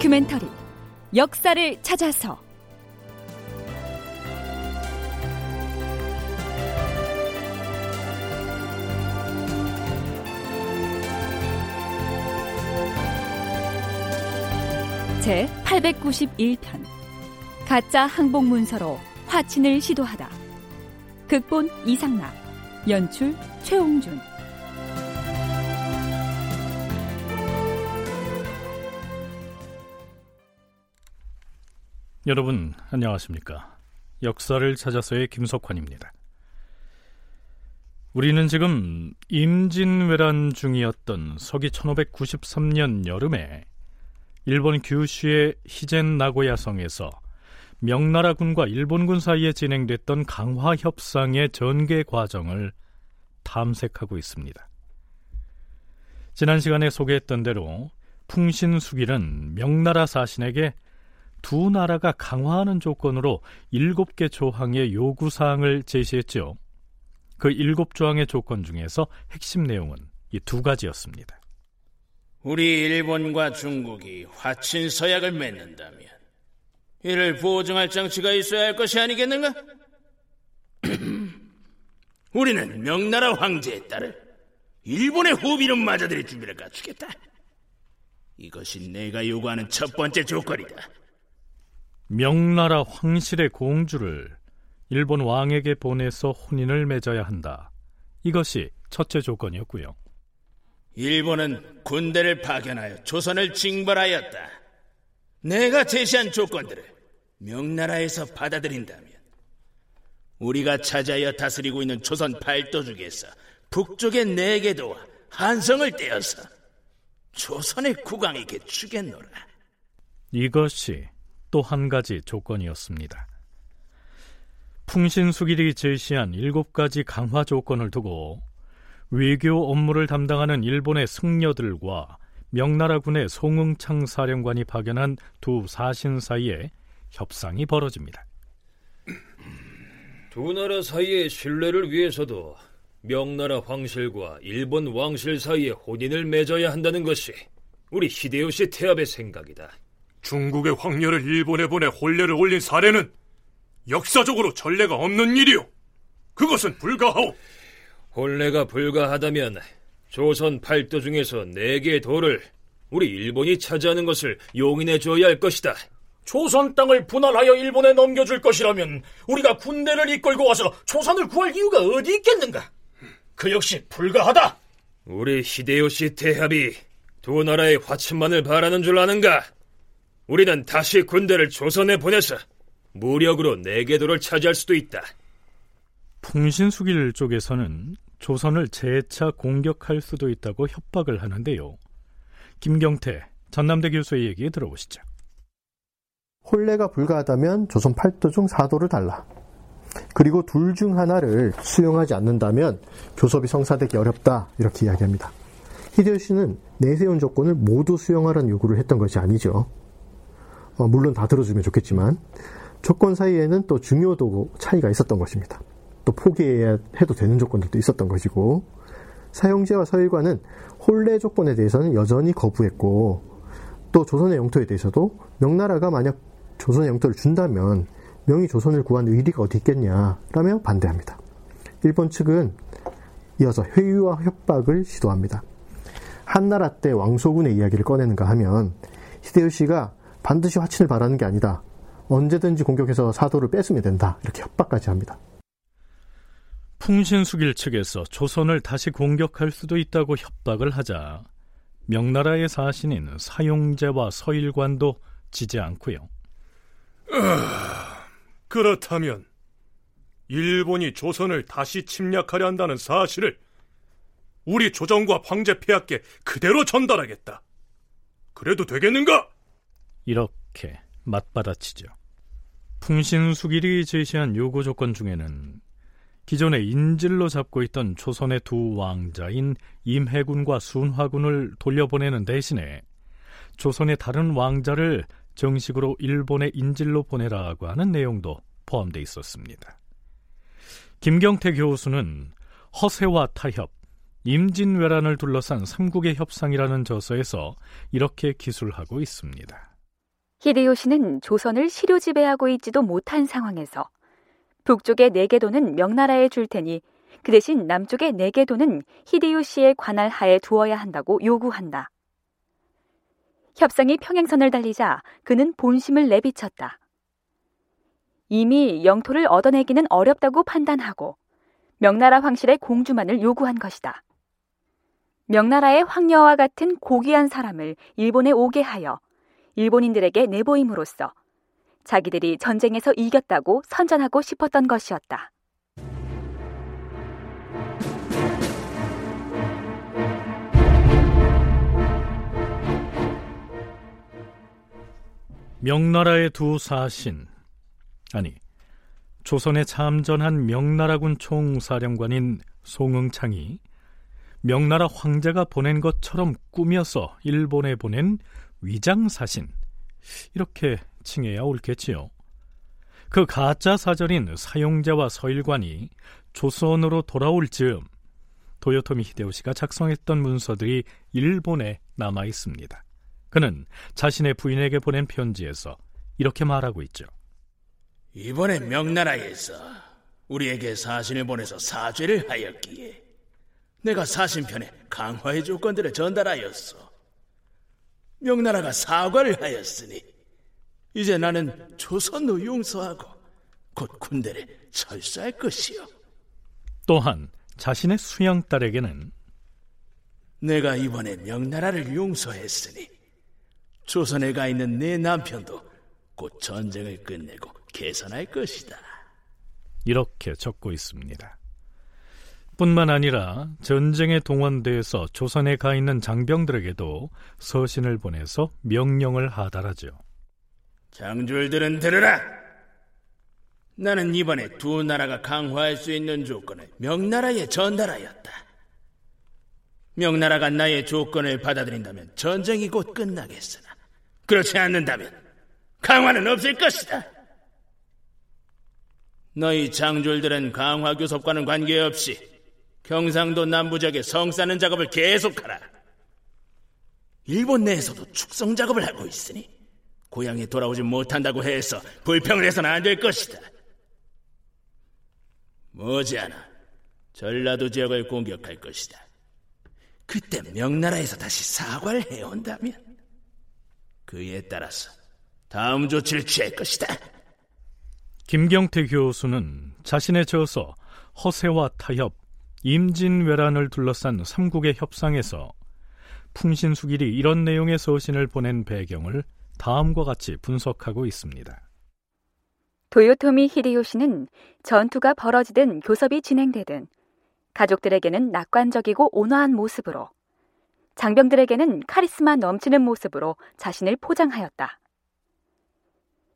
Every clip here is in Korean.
다큐멘터리 역사를 찾아서. 제 891편 가짜 항복 문서로 화친을 시도하다. 극본 이상락 연출 최홍준 여러분 안녕하십니까 역사를 찾아서의 김석환입니다 우리는 지금 임진왜란 중이었던 서기 1593년 여름에 일본 규슈의 히젠 나고야 성에서 명나라군과 일본군 사이에 진행됐던 강화 협상의 전개 과정을 탐색하고 있습니다. 지난 시간에 소개했던 대로 풍신수길은 명나라 사신에게 두 나라가 강화하는 조건으로 일곱 개 조항의 요구 사항을 제시했죠. 그 일곱 조항의 조건 중에서 핵심 내용은 이 두 가지였습니다. 우리 일본과 중국이 화친 서약을 맺는다면 이를 보증할 장치가 있어야 할 것이 아니겠는가? 우리는 명나라 황제에 따른 일본의 호비를 맞아들일 준비를 갖추겠다. 이것이 내가 요구하는 첫 번째 조건이다. 명나라 황실의 공주를 일본 왕에게 보내서 혼인을 맺어야 한다. 이것이 첫째 조건이었고요. 일본은 군대를 파견하여 조선을 징벌하였다. 내가 제시한 조건들을 명나라에서 받아들인다면 우리가 차지하여 다스리고 있는 조선 팔도 중에서 북쪽의 네 개도와 한성을 떼어서 조선의 국왕에게 주겠노라. 이것이 또 한 가지 조건이었습니다. 풍신수길이 제시한 일곱 가지 강화 조건을 두고 외교 업무를 담당하는 일본의 승려들과 명나라군의 송응창 사령관이 파견한 두 사신 사이에 협상이 벌어집니다. 두 나라 사이의 신뢰를 위해서도 명나라 황실과 일본 왕실 사이에 혼인을 맺어야 한다는 것이 우리 히데요시 태압의 생각이다. 중국의 황녀를 일본에 보내 혼례를 올린 사례는 역사적으로 전례가 없는 일이오. 그것은 불가하오. 혼례가 불가하다면 조선 팔도 중에서 네 개의 도를 우리 일본이 차지하는 것을 용인해 줘야 할 것이다. 조선 땅을 분할하여 일본에 넘겨줄 것이라면 우리가 군대를 이끌고 와서 조선을 구할 이유가 어디 있겠는가? 그 역시 불가하다. 우리 히데요시 대합이 두 나라의 화친만을 바라는 줄 아는가? 우리는 다시 군대를 조선에 보내서 무력으로 내개도를 차지할 수도 있다. 풍신수길 쪽에서는 조선을 재차 공격할 수도 있다고 협박을 하는데요. 김경태 전남대 교수의 얘기 들어보시죠. 혼례가 불가하다면 조선 8도 중 4도를 달라. 그리고 둘 중 하나를 수용하지 않는다면 교섭이 성사되기 어렵다 이렇게 이야기합니다. 히데요시는 내세운 조건을 모두 수용하라는 요구를 했던 것이 아니죠. 어, 물론 다 들어주면 좋겠지만 조건 사이에는 또 중요도 차이가 있었던 것입니다. 또 포기해야 해도 되는 조건들도 있었던 것이고 사형제와 서일관은 혼례 조건에 대해서는 여전히 거부했고 또 조선의 영토에 대해서도 명나라가 만약 조선의 영토를 준다면 명의 조선을 구한 의리가 어디 있겠냐라며 반대합니다. 일본 측은 이어서 회유와 협박을 시도합니다. 한나라 때 왕소군의 이야기를 꺼내는가 하면 히데요시가 반드시 화친을 바라는 게 아니다. 언제든지 공격해서 사도를 뺏으면 된다. 이렇게 협박까지 합니다. 풍신수길 측에서 조선을 다시 공격할 수도 있다고 협박을 하자 명나라의 사신인 사용제와 서일관도 지지 않고요. 아, 그렇다면 일본이 조선을 다시 침략하려 한다는 사실을 우리 조정과 황제 폐하께 그대로 전달하겠다. 그래도 되겠는가? 이렇게 맞받아치죠. 풍신수길이 제시한 요구 조건 중에는 기존에 인질로 잡고 있던 조선의 두 왕자인 임해군과 순화군을 돌려보내는 대신에 조선의 다른 왕자를 정식으로 일본의 인질로 보내라고 하는 내용도 포함되어 있었습니다. 김경태 교수는 허세와 타협, 임진왜란을 둘러싼 삼국의 협상이라는 저서에서 이렇게 기술하고 있습니다. 히데요시는 조선을 시료 지배하고 있지도 못한 상황에서 북쪽의 네개도는 명나라에 줄 테니 그 대신 남쪽의 네개도는 히데요시의 관할 하에 두어야 한다고 요구한다. 협상이 평행선을 달리자 그는 본심을 내비쳤다. 이미 영토를 얻어내기는 어렵다고 판단하고 명나라 황실의 공주만을 요구한 것이다. 명나라의 황녀와 같은 고귀한 사람을 일본에 오게 하여 일본인들에게 내보임으로써 자기들이 전쟁에서 이겼다고 선전하고 싶었던 것이었다. 명나라의 두 사신, 아니, 조선에 참전한 명나라군 총사령관인 송응창이 명나라 황제가 보낸 것처럼 꾸며서 일본에 보낸 위장사신, 이렇게 칭해야 옳겠지요. 그 가짜 사절인 사용자와 서일관이 조선으로 돌아올 즈음 도요토미 히데요시가 작성했던 문서들이 일본에 남아 있습니다. 그는 자신의 부인에게 보낸 편지에서 이렇게 말하고 있죠. 이번에 명나라에서 우리에게 사신을 보내서 사죄를 하였기에 내가 사신편에 강화의 조건들을 전달하였소. 명나라가 사과를 하였으니 이제 나는 조선도 용서하고 곧 군대를 철수할 것이요. 또한 자신의 수양딸에게는 내가 이번에 명나라를 용서했으니 조선에 가 있는 내 남편도 곧 전쟁을 끝내고 개선할 것이다. 이렇게 적고 있습니다. 뿐만 아니라 전쟁에 동원돼서 조선에 가 있는 장병들에게도 서신을 보내서 명령을 하달하죠. 장졸들은 들으라. 나는 이번에 두 나라가 강화할 수 있는 조건을 명나라에 전달하였다. 명나라가 나의 조건을 받아들인다면 전쟁이 곧 끝나겠으나 그렇지 않는다면 강화는 없을 것이다. 너희 장졸들은 강화 교섭과는 관계없이 경상도 남부지역에 성 쌓는 작업을 계속하라. 일본 내에서도 축성 작업을 하고 있으니 고향에 돌아오지 못한다고 해서 불평을 해서는 안 될 것이다. 머지않아 전라도 지역을 공격할 것이다. 그때 명나라에서 다시 사과를 해온다면 그에 따라서 다음 조치를 취할 것이다. 김경태 교수는 자신의 저서 허세와 타협, 임진왜란을 둘러싼 삼국의 협상에서 풍신수길이 이런 내용의 서신을 보낸 배경을 다음과 같이 분석하고 있습니다. 도요토미 히데요시는 전투가 벌어지든 교섭이 진행되든 가족들에게는 낙관적이고 온화한 모습으로 장병들에게는 카리스마 넘치는 모습으로 자신을 포장하였다.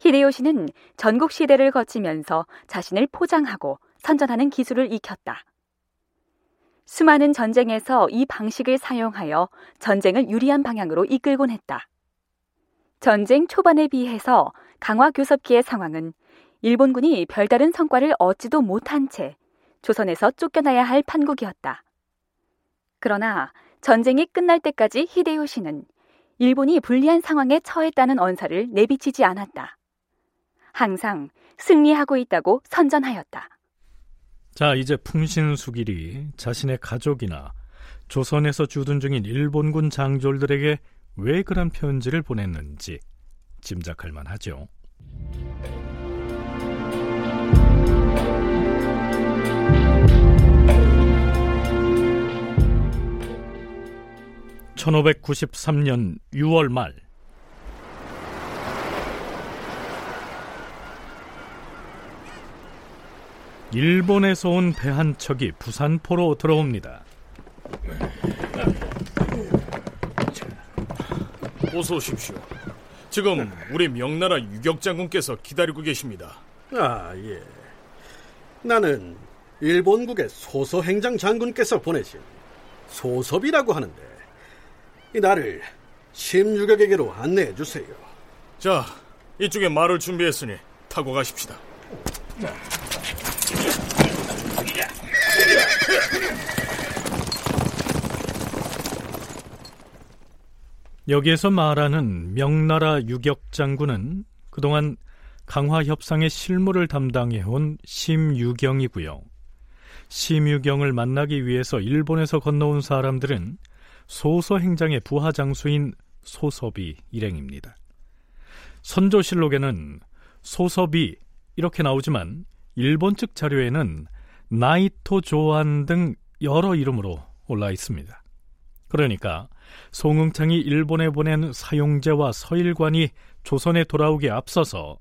히데요시는 전국 시대를 거치면서 자신을 포장하고 선전하는 기술을 익혔다. 수많은 전쟁에서 이 방식을 사용하여 전쟁을 유리한 방향으로 이끌곤 했다. 전쟁 초반에 비해서 강화 교섭기의 상황은 일본군이 별다른 성과를 얻지도 못한 채 조선에서 쫓겨나야 할 판국이었다. 그러나 전쟁이 끝날 때까지 히데요시는 일본이 불리한 상황에 처했다는 언사를 내비치지 않았다. 항상 승리하고 있다고 선전하였다. 자, 이제 풍신수길이 자신의 가족이나 조선에서 주둔 중인 일본군 장졸들에게 왜 그런 편지를 보냈는지 짐작할 만하죠. (1593년 6월) 말 일본에서 온 배 한 척이 부산포로 들어옵니다. 어서 오십시오. 지금 우리 명나라 유격 장군께서 기다리고 계십니다. 아, 예. 나는 일본국의 소서 행장 장군께서 보내신 소섭이라고 하는데 이 나를 심유격에게로 안내해 주세요. 자, 이쪽에 말을 준비했으니 타고 가십시다. 여기에서 말하는 명나라 유격 장군은 그동안 강화 협상의 실무를 담당해온 심유경이고요. 심유경을 만나기 위해서 일본에서 건너온 사람들은 소서 행장의 부하 장수인 소섭이 일행입니다. 선조실록에는 소섭이 이렇게 나오지만 일본 측 자료에는 나이토 조안 등 여러 이름으로 올라 있습니다. 그러니까 송응창이 일본에 보낸 사용제와 서일관이 조선에 돌아오기에 앞서서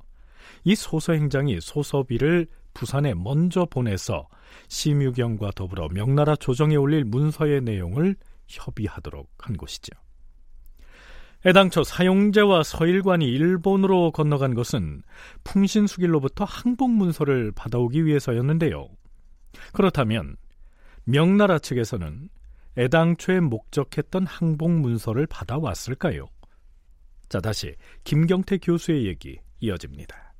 이 소서행장이 소서비를 부산에 먼저 보내서 심유경과 더불어 명나라 조정에 올릴 문서의 내용을 협의하도록 한 것이죠. 애당초 사용제와 서일관이 일본으로 건너간 것은 풍신수길로부터 항복 문서를 받아오기 위해서였는데요. 그렇다면 명나라 측에서는 애당초에 목적했던 항복 문서를 받아왔을까요? 자, 다시 김경태 교수의 얘기 이어집니다.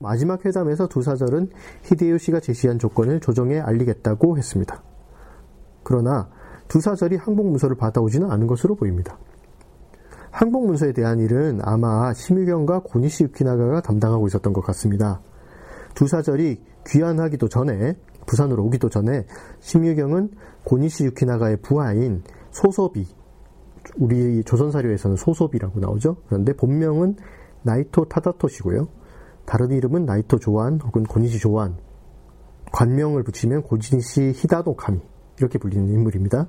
마지막 회담에서 두 사절은 히데요시가 제시한 조건을 조정에 알리겠다고 했습니다. 그러나 두 사절이 항복 문서를 받아오지는 않은 것으로 보입니다. 항복문서에 대한 일은 아마 심유경과 고니시 유키나가가 담당하고 있었던 것 같습니다. 두 사절이 귀환하기도 전에 부산으로 오기도 전에 심유경은 고니시 유키나가의 부하인 소소비 우리 조선사료에서는 소소비라고 나오죠. 그런데 본명은 나이토 타다토시고요. 다른 이름은 나이토 조안 혹은 고니시 조안 관명을 붙이면 고니시 히다도 카미 이렇게 불리는 인물입니다.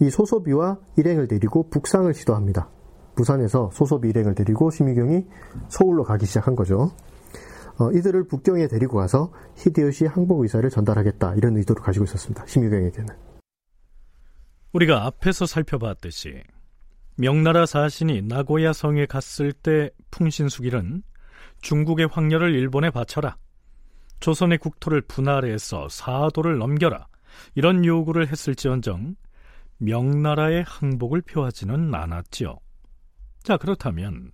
이 소소비와 일행을 데리고 북상을 시도합니다. 부산에서 소소비 일행을 데리고 심유경이 서울로 가기 시작한 거죠. 어, 이들을 북경에 데리고 가서 히데요시 항복 의사를 전달하겠다 이런 의도를 가지고 있었습니다. 심유경에게는. 우리가 앞에서 살펴봤듯이 명나라 사신이 나고야 성에 갔을 때 풍신수길은 중국의 황녀를 일본에 바쳐라. 조선의 국토를 분할해서 사도를 넘겨라. 이런 요구를 했을지언정 명나라의 항복을 표하지는 않았지요. 자, 그렇다면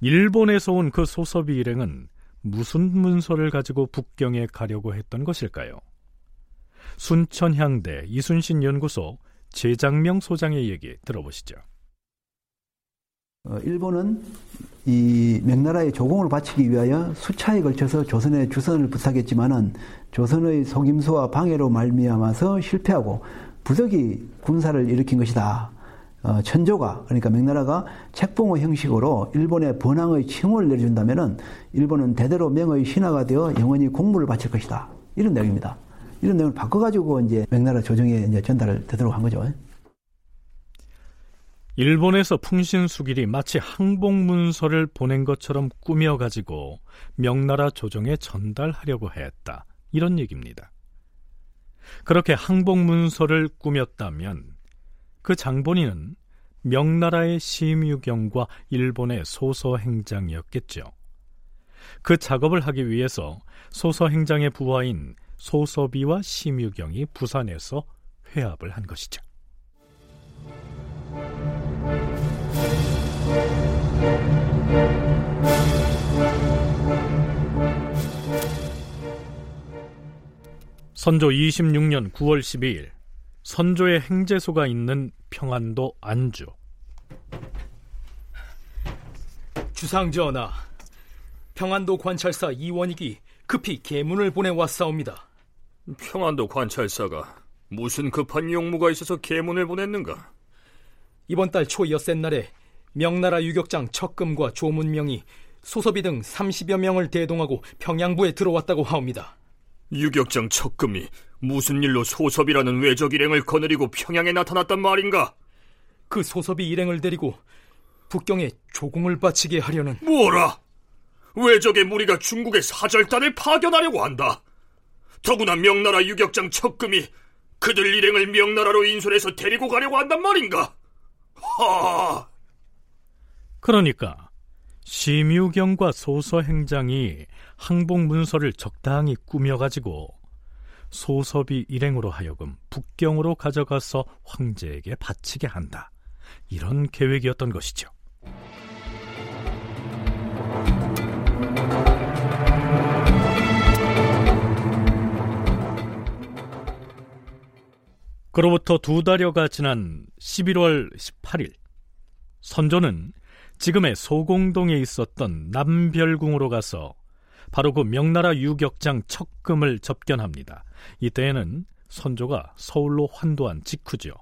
일본에서 온 그 소섭이 일행은 무슨 문서를 가지고 북경에 가려고 했던 것일까요? 순천향대 이순신 연구소 재장명 소장의 얘기 들어보시죠. 어, 일본은 이 명나라의 조공을 바치기 위하여 수차에 걸쳐서 조선의 주선을 부탁했지만은 조선의 속임수와 방해로 말미암아서 실패하고 부득이 군사를 일으킨 것이다. 어, 천조가 그러니까 명나라가 책봉호 형식으로 일본의 번왕의 칭호를 내려준다면은 일본은 대대로 명의 신하가 되어 영원히 공물을 바칠 것이다. 이런 내용입니다. 이런 내용을 바꿔가지고 이제 명나라 조정에 이제 전달을 되도록 한 거죠. 일본에서 풍신수길이 마치 항복문서를 보낸 것처럼 꾸며가지고 명나라 조정에 전달하려고 했다. 이런 얘기입니다. 그렇게 항복문서를 꾸몄다면 그 장본인은 명나라의 심유경과 일본의 소서행장이었겠죠. 그 작업을 하기 위해서 소서행장의 부하인 소서비와 심유경이 부산에서 회합을 한 것이죠. 선조 26년 9월 12일 선조의 행제소가 있는 평안도 안주 주상전하 평안도 관찰사 이원익이 급히 계문을 보내왔사옵니다 평안도 관찰사가 무슨 급한 용무가 있어서 계문을 보냈는가? 이번 달 초 엿새 날에 명나라 유격장 척금과 조문명이 소섭이 등 30여 명을 대동하고 평양부에 들어왔다고 하옵니다. 유격장 척금이 무슨 일로 소섭이라는 외적 일행을 거느리고 평양에 나타났단 말인가? 그 소섭이 일행을 데리고 북경에 조공을 바치게 하려는 뭐라? 외적의 무리가 중국의 사절단을 파견하려고 한다. 더구나 명나라 유격장 척금이 그들 일행을 명나라로 인솔해서 데리고 가려고 한단 말인가? 하! 그러니까 심유경과 소서행장이 항복 문서를 적당히 꾸며가지고 소섭이 일행으로 하여금 북경으로 가져가서 황제에게 바치게 한다. 이런 계획이었던 것이죠. 그로부터 두 달여가 지난 11월 18일 선조는 지금의 소공동에 있었던 남별궁으로 가서 바로 그 명나라 유격장 척금을 접견합니다. 이때에는 선조가 서울로 환도한 직후죠.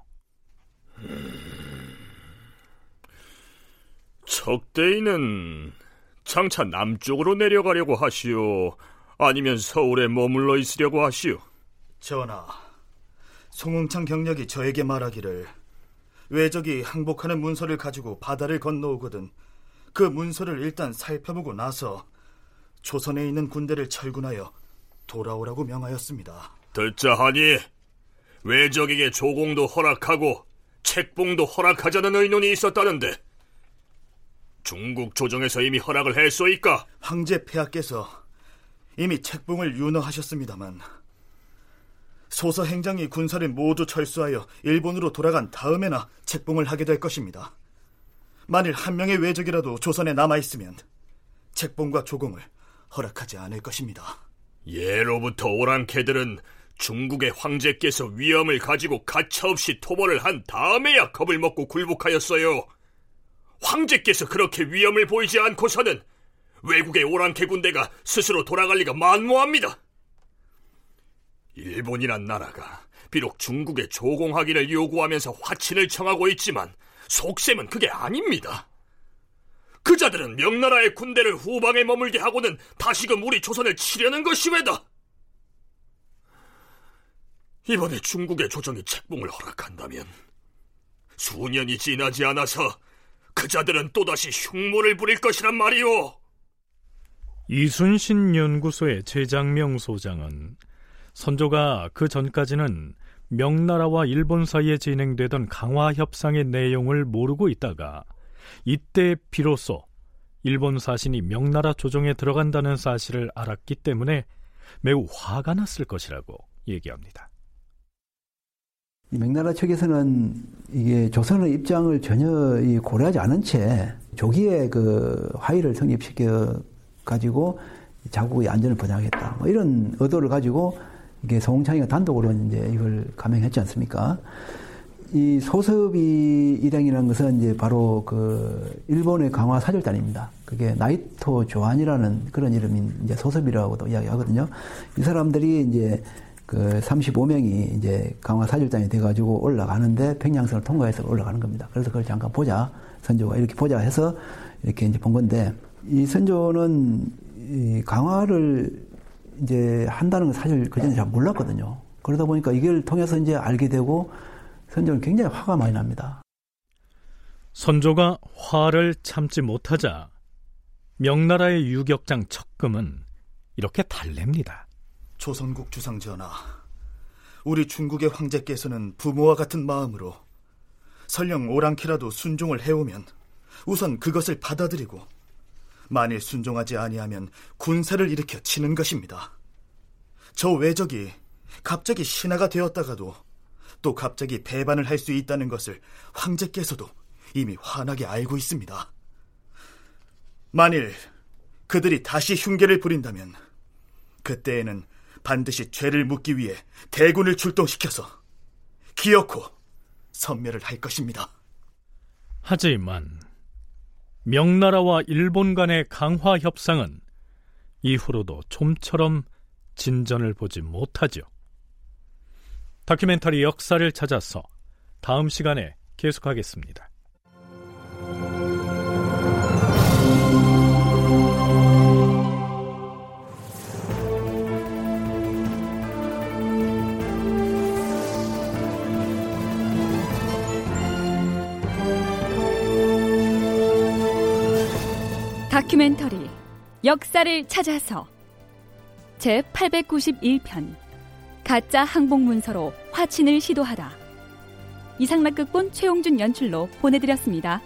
척대인은 장차 남쪽으로 내려가려고 하시오. 아니면 서울에 머물러 있으려고 하시오. 전하, 송웅창 경력이 저에게 말하기를 외적이 항복하는 문서를 가지고 바다를 건너오거든 그 문서를 일단 살펴보고 나서 조선에 있는 군대를 철군하여 돌아오라고 명하였습니다. 듣자 하니 외적에게 조공도 허락하고 책봉도 허락하자는 의논이 있었다는데 중국 조정에서 이미 허락을 했소이까? 황제 폐하께서 이미 책봉을 윤허하셨습니다만 소서 행장이 군사를 모두 철수하여 일본으로 돌아간 다음에나 책봉을 하게 될 것입니다. 만일 한 명의 외적이라도 조선에 남아 있으면 책봉과 조공을 허락하지 않을 것입니다. 예로부터 오랑캐들은 중국의 황제께서 위험을 가지고 가차없이 토벌을 한 다음에야 겁을 먹고 굴복하였어요. 황제께서 그렇게 위험을 보이지 않고서는 외국의 오랑캐 군대가 스스로 돌아갈 리가 만무합니다. 일본이란 나라가 비록 중국에 조공하기를 요구하면서 화친을 청하고 있지만 속셈은 그게 아닙니다. 그 자들은 명나라의 군대를 후방에 머물게 하고는 다시금 우리 조선을 치려는 것이 왜다. 이번에 중국의 조정이 책봉을 허락한다면 수년이 지나지 않아서 그 자들은 또다시 흉모를 부릴 것이란 말이오. 이순신 연구소의 최장명 소장은 선조가 그 전까지는 명나라와 일본 사이에 진행되던 강화 협상의 내용을 모르고 있다가 이때 비로소 일본 사신이 명나라 조정에 들어간다는 사실을 알았기 때문에 매우 화가 났을 것이라고 얘기합니다. 명나라 측에서는 이게 조선의 입장을 전혀 고려하지 않은 채 조기에 그 화의를 성립시켜 가지고 자국의 안전을 보장하겠다. 뭐 이런 의도를 가지고 이게 송창이가 단독으로 이제 이걸 감행했지 않습니까? 이 소섭이 일행이라는 것은 이제 바로 그 일본의 강화 사절단입니다. 그게 나이토 조한이라는 그런 이름인 이제 소섭이라고도 이야기하거든요. 이 사람들이 이제 그 35명이 이제 강화 사절단이 돼가지고 올라가는데 평양선을 통과해서 올라가는 겁니다. 그래서 그걸 잠깐 보자. 선조가 이렇게 보자 해서 이렇게 이제 본 건데 이 선조는 이 강화를 이제 한다는 건 사실 그전에 잘 몰랐거든요. 그러다 보니까 이걸 통해서 이제 알게 되고 선조는 굉장히 화가 많이 납니다. 선조가 화를 참지 못하자 명나라의 유격장 척금은 이렇게 달랩니다. 조선국 주상 전하, 우리 중국의 황제께서는 부모와 같은 마음으로 설령 오랑캐라도 순종을 해오면 우선 그것을 받아들이고 만일 순종하지 아니하면 군사를 일으켜 치는 것입니다. 저 외적이 갑자기 신하가 되었다가도 또 갑자기 배반을 할 수 있다는 것을 황제께서도 이미 환하게 알고 있습니다. 만일 그들이 다시 흉계를 부린다면 그때에는 반드시 죄를 묻기 위해 대군을 출동시켜서 기어코 선멸을 할 것입니다. 하지만 명나라와 일본 간의 강화 협상은 이후로도 좀처럼 진전을 보지 못하죠. 다큐멘터리 역사를 찾아서 다음 시간에 계속하겠습니다. 다큐멘터리 역사를 찾아서 제 891편 가짜 항복 문서로 화친을 시도하다 이상락극본 최용준 연출로 보내드렸습니다.